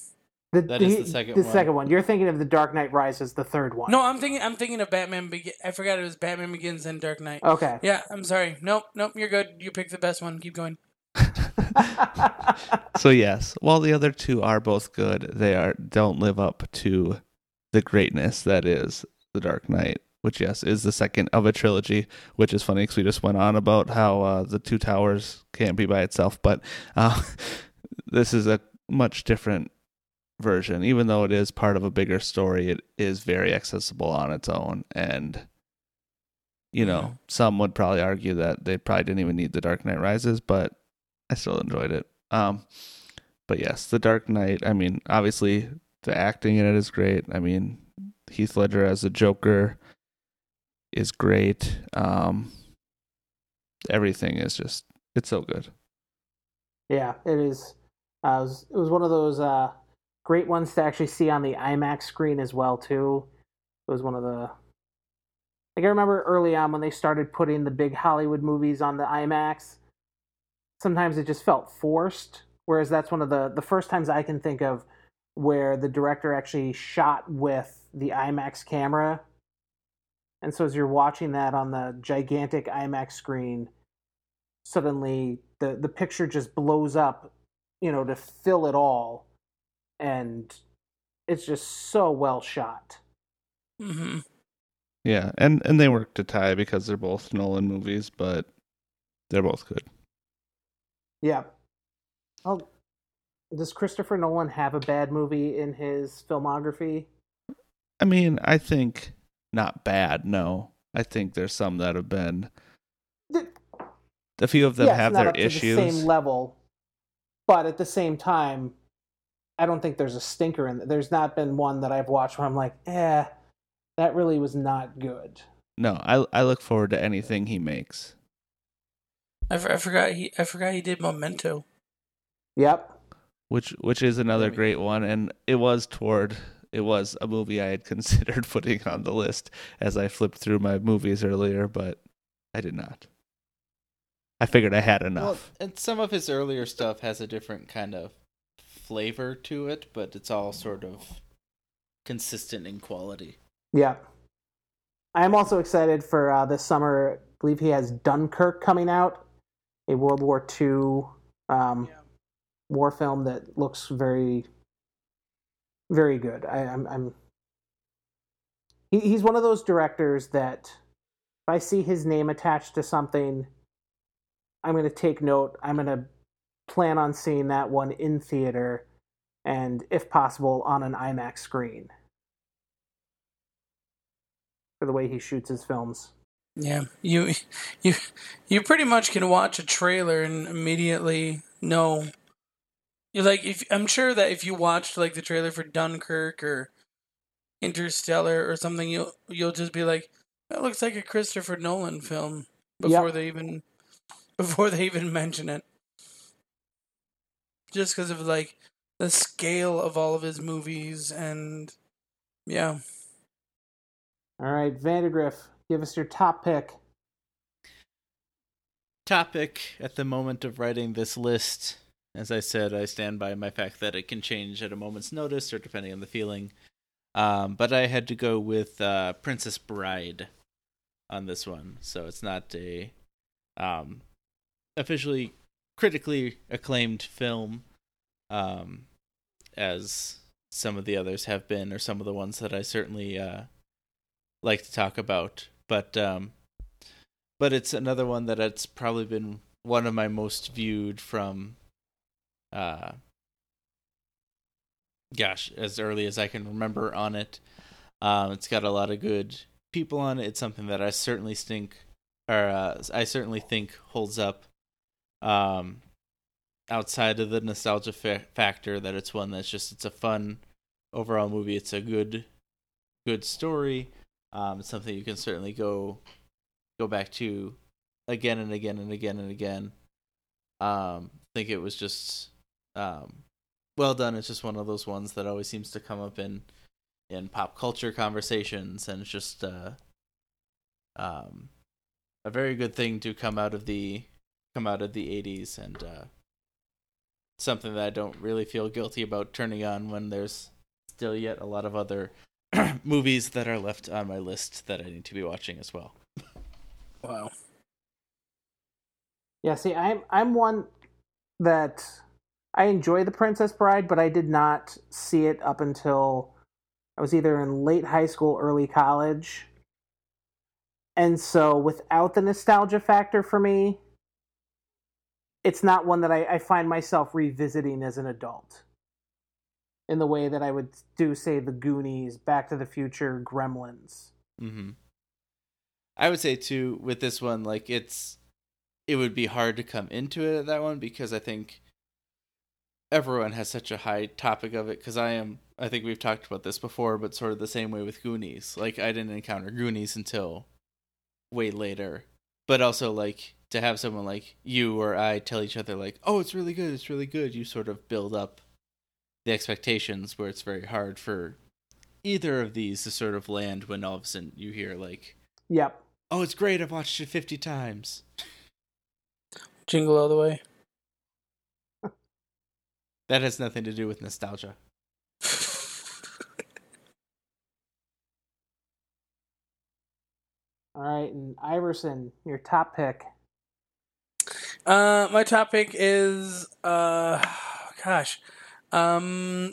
The, That is the second the one. second one. You're thinking of the Dark Knight Rises, the third one. No, I'm thinking I'm thinking of Batman Begin I forgot it was Batman Begins and Dark Knight. Okay. Yeah, I'm sorry. Nope, nope, you're good. You picked the best one. Keep going. so yes, while the other two are both good, they are don't live up to the greatness that is the Dark Knight, which yes is the second of a trilogy. Which is funny because we just went on about how uh, the Two Towers can't be by itself, but uh, this is a much different version. Even though it is part of a bigger story, it is very accessible on its own and. You know, Mhm. some would probably argue that they probably didn't even need the Dark Knight Rises, but I still enjoyed it. Um, but yes, The Dark Knight. I mean, obviously the acting in it is great. I mean, Heath Ledger as a Joker is great. Um, everything is just it's so good. Yeah, it is. Uh, it, was, it was one of those uh, great ones to actually see on the IMAX screen as well too. It was one of the. Like I remember early on when they started putting the big Hollywood movies on the IMAX. Sometimes it just felt forced, whereas that's one of the the first times I can think of where the director actually shot with the IMAX camera. And so as you're watching that on the gigantic IMAX screen, suddenly the the picture just blows up, you know, to fill it all, and it's just so well shot. Mm-hmm. Yeah, and and they work to tie because they're both Nolan movies, but they're both good. Yeah. Oh, does Christopher Nolan have a bad movie in his filmography? I mean, I think not bad. No, I think there's some that have been. Th- A few of them yes, have not their up to issues. the same level, but at the same time, I don't think there's a stinker in. There. There's not been one that I've watched where I'm like, eh, that really was not good. No, I I look forward to anything he makes. I, f- I forgot he I forgot he did Memento. Yep. Which which is another Very great one and it was toward it was a movie i had considered putting on the list as i flipped through my movies earlier but i did not i figured i had Well, enough and some of his earlier stuff has a different kind of flavor to it, but it's all sort of consistent in quality. Yeah. I am also excited for uh, this summer. I believe he has Dunkirk coming out, a World War II um, war film that looks very, very good. I, I'm, I'm he, he's one of those directors that if I see his name attached to something, I'm going to take note. I'm going to plan on seeing that one in theater and, if possible, on an IMAX screen for the way he shoots his films. Yeah, you you you pretty much can watch a trailer and immediately know. You like if I'm sure that if you watched like the trailer for Dunkirk or Interstellar or something, you'll you'll just be like, that looks like a Christopher Nolan film before Yep. they even before they even mention it. Just because of like the scale of all of his movies and yeah. All right, Vandergriff, give us your top pick. topic at the moment of writing this list. As I said, I stand by my fact that it can change at a moment's notice or depending on the feeling. Um, but I had to go with uh, Princess Bride on this one, so it's not a um, officially critically acclaimed film, um, as some of the others have been, or some of the ones that I certainly uh, like to talk about. But um, but it's another one that it's probably been one of my most viewed from uh gosh as early as i can remember on it. Um it's got a lot of good people on it. It's something that i certainly think or uh, i certainly think holds up um outside of the nostalgia fa- factor that it's one that's just it's a fun overall movie. It's a good good story. Um it's something you can certainly go go back to again and again and again and again. Um, I think it was just um, well done. It's just one of those ones that always seems to come up in in pop culture conversations, and it's just uh, um, a very good thing to come out of the come out of the '80s, and uh, something that I don't really feel guilty about turning on when there's still yet a lot of other movies that are left on my list that I need to be watching as well. Wow. Yeah, see, I'm I'm one that I enjoy The Princess Bride, but I did not see it up until I was either in late high school, early college. And so without the nostalgia factor for me, it's not one that I, I find myself revisiting as an adult. In the way that I would do, say, The Goonies, Back to the Future, Gremlins. Mm-hmm. I would say too with this one, like it's it would be hard to come into it at that one because I think everyone has such a high topic of it. Because I am, I think we've talked about this before, but sort of the same way with Goonies. Like I didn't encounter Goonies until way later, but also like to have someone like you or I tell each other like, "Oh, it's really good, it's really good." You sort of build up the expectations where it's very hard for either of these to sort of land when all of a sudden you hear like Yep. Oh, it's great. I've watched it 50 times. Jingle all the way. That has nothing to do with nostalgia. All right, and Iverson, your top pick. Uh, my topic is uh, gosh, um,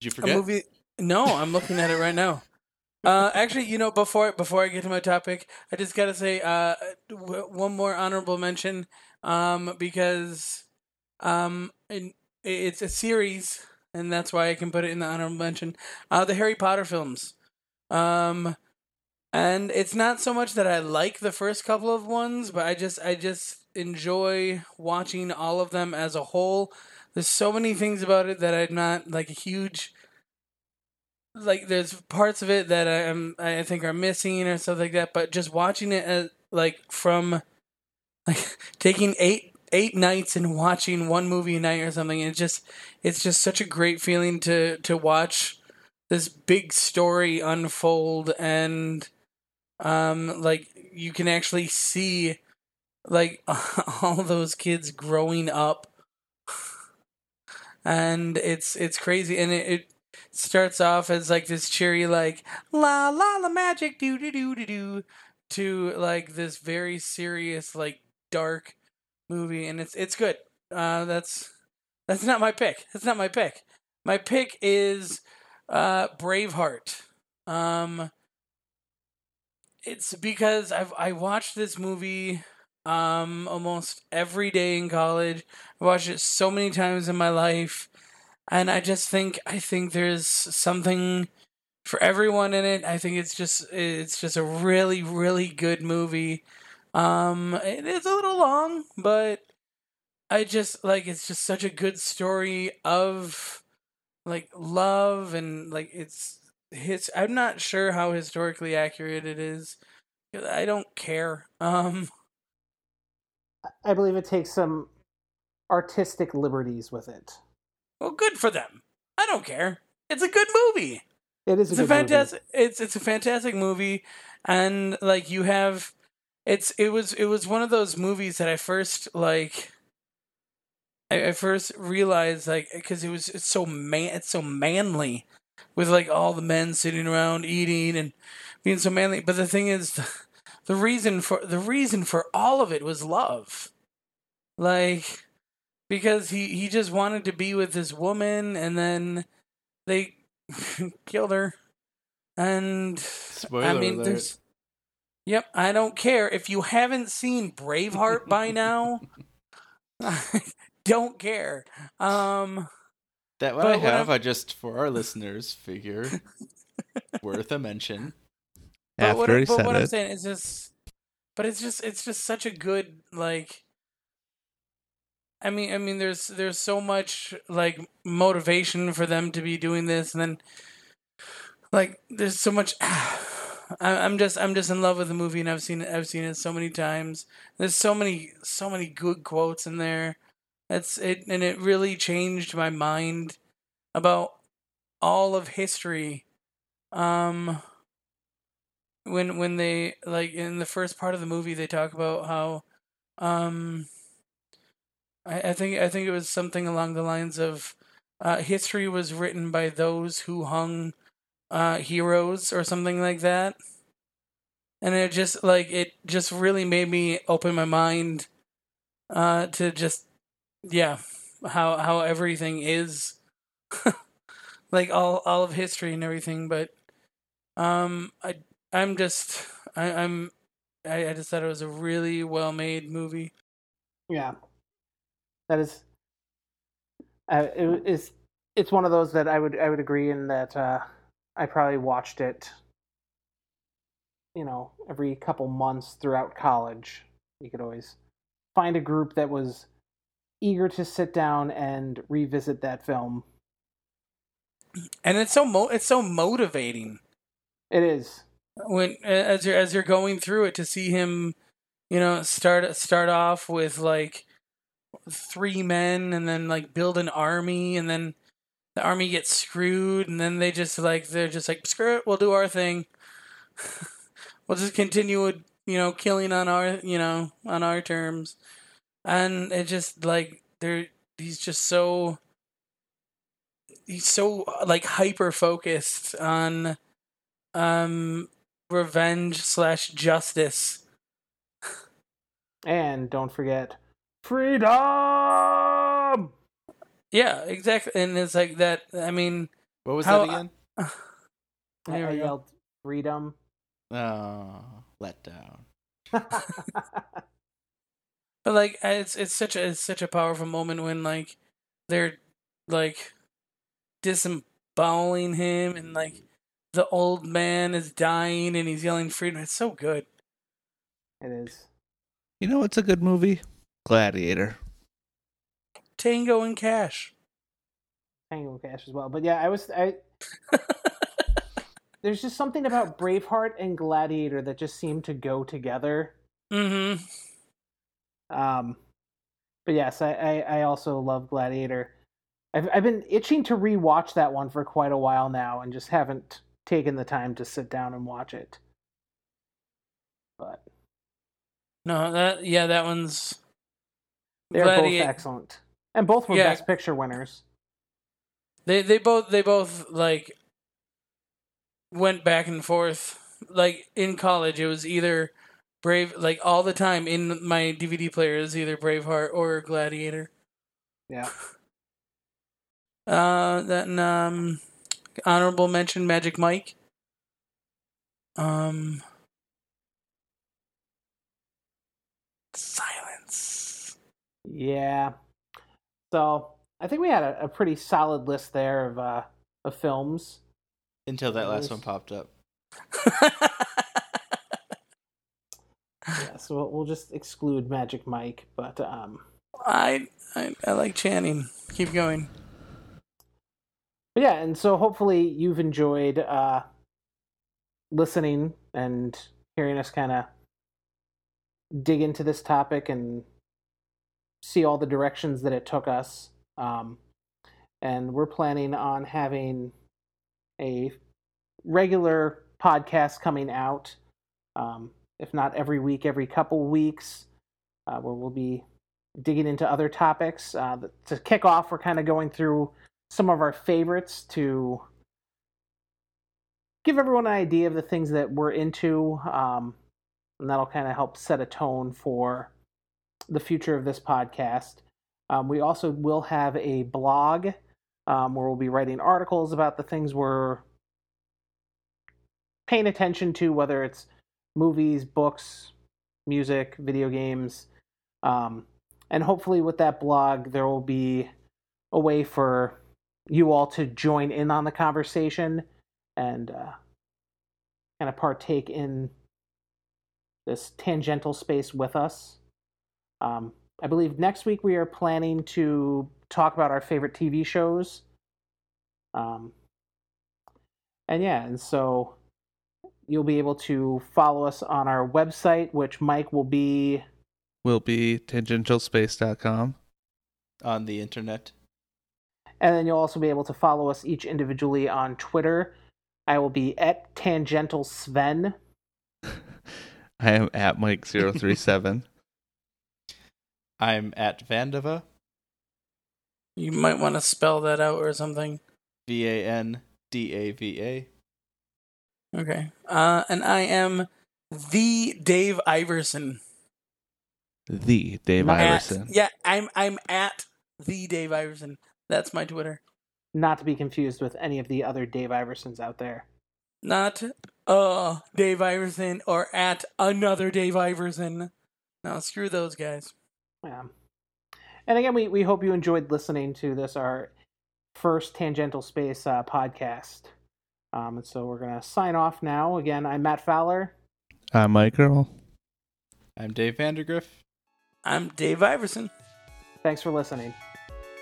Did you a movie. No, I'm looking at it right now. Uh, actually, you know, before before I get to my topic, I just gotta say uh, w- one more honorable mention, um, because um, in, it's a series, and that's why I can put it in the honorable mention. Uh, the Harry Potter films, um, and it's not so much that I like the first couple of ones, but I just I just enjoy watching all of them as a whole. There's so many things about it that I'm not like a huge like there's parts of it that I am I think are missing or stuff like that. But just watching it as like from like taking eight eight nights and watching one movie a night or something, it's just it's just such a great feeling to to watch this big story unfold and um like you can actually see like all those kids growing up. And it's it's crazy. And it, it starts off as like this cheery like la la la magic do do do do do to like this very serious like dark movie and it's it's good. Uh that's that's not my pick. That's not my pick. My pick is uh braveheart. Um it's because i've i watched this movie um almost every day in college. I watched it so many times in my life and I just think I think there's something for everyone in it. I think it's just it's just a really really good movie. Um, it is a little long, but I just like it's just such a good story of like love and like it's his I'm not sure how historically accurate it is. I don't care. Um I believe it takes some artistic liberties with it. well good for them. I don't care. It's a good movie. It is a it's a good movie. fantastic it's it's a fantastic movie and like you have it's it was it was one of those movies that I first like I, I first realized like because it was it's so man it's so manly with like all the men sitting around eating and being so manly. But the thing is the, the reason for the reason for all of it was love. Like because he he just wanted to be with this woman and then they killed her. And Spoiler I mean alert. there's Yep, I don't care if you haven't seen Braveheart by now. I don't care. Um that what I have. I'm- I just for our listeners figure worth a mention. But what, After he but said what I'm saying is just, but it's just it's just such a good like. I mean, I mean, there's there's so much like motivation for them to be doing this, and then like there's so much. I'm just I'm just in love with the movie, and I've seen it I've seen it so many times. There's so many so many good quotes in there. It's it, and it really changed my mind about all of history. Um when when they like in the first part of the movie they talk about how um I, I think I think it was something along the lines of uh, history was written by those who hung uh, heroes or something like that. And it just like it just really made me open my mind uh, to just yeah how how everything is like all all of history and everything but um I I'm just I, I'm I, I just thought it was a really well made movie. Yeah, that is. Uh, it is. It's one of those that I would I would agree in that uh, I probably watched it. You know, every couple months throughout college, you could always find a group that was eager to sit down and revisit that film. And it's so mo- it's so motivating It is. when as you're as you're going through it to see him, you know, start start off with like three men and then like build an army and then the army gets screwed and then they just like they're just like screw it, we'll do our thing. we'll just continue with you know killing on our you know on our terms, and it just like they're he's just so he's so like hyper focused on um revenge slash justice. And don't forget, freedom. Yeah, exactly. And it's like that. I mean, What was How- that again? I, There I yelled freedom. Oh, let down. but like it's it's such a it's such a powerful moment when like they're like disemboweling him and like the old man is dying and he's yelling freedom. It's so good. it is. you know, it's a good movie. Gladiator. Tango and Cash. Tango and Cash as well. But yeah, I was I there's just something about Braveheart and Gladiator that just seem to go together. mm-hmm. Um but yes, I, I, I also love Gladiator. I've I've been itching to rewatch that one for quite a while now and just haven't taken the time to sit down and watch it. But No, that yeah, that one's they're Gladi- both excellent. And both were Yeah. best picture winners. They they both they both like went back and forth. Like in college, it was either Brave like all the time in my DVD player is either Braveheart or Gladiator. Yeah. Uh, then um, honorable mention Magic Mike. Um, silence. Yeah. So I think we had a, a pretty solid list there of uh of films. Until that last one popped up. Yeah, so we'll, we'll just exclude Magic Mike, but um I, I I like Channing. Keep going. but yeah, and so hopefully you've enjoyed uh, listening and hearing us kind of dig into this topic and see all the directions that it took us. Um, and we're planning on having a regular podcast coming out, um, if not every week, every couple weeks, uh, where we'll be digging into other topics. Uh, to kick off, we're kind of going through some of our favorites to give everyone an idea of the things that we're into, um, and that'll kind of help set a tone for the future of this podcast. Um, we also will have a blog um, where we'll be writing articles about the things we're paying attention to, whether it's movies, books, music, video games. Um, and hopefully, with that blog, there will be a way for you all to join in on the conversation and uh, kind of partake in this tangential space with us. Um, I believe next week we are planning to talk about our favorite TV shows. Um, and yeah, and so you'll be able to follow us on our website, which Mike will be. Will be tangentialspace.com. On the internet. And then you'll also be able to follow us each individually on Twitter. I will be at Tangential Sven. I am at Mike037. I'm at Vandava. You might want to spell that out or something. V A N D A V A. Okay. Uh, and I am the Dave Iverson. The Dave At- Iverson. Yeah, I'm I'm at the Dave Iverson. That's my Twitter. Not to be confused with any of the other Dave Iversons out there. Not uh Dave Iverson or at another Dave Iverson. Now screw those guys. Yeah. And again, we, we hope you enjoyed listening to this, our first Tangential Space uh, podcast. Um, and so we're going to sign off now. Again, I'm Matt Fowler. I'm Mike Earl. I'm Dave Vandergriff. I'm Dave Iverson. Thanks for listening.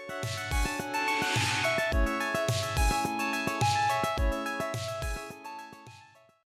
Bye.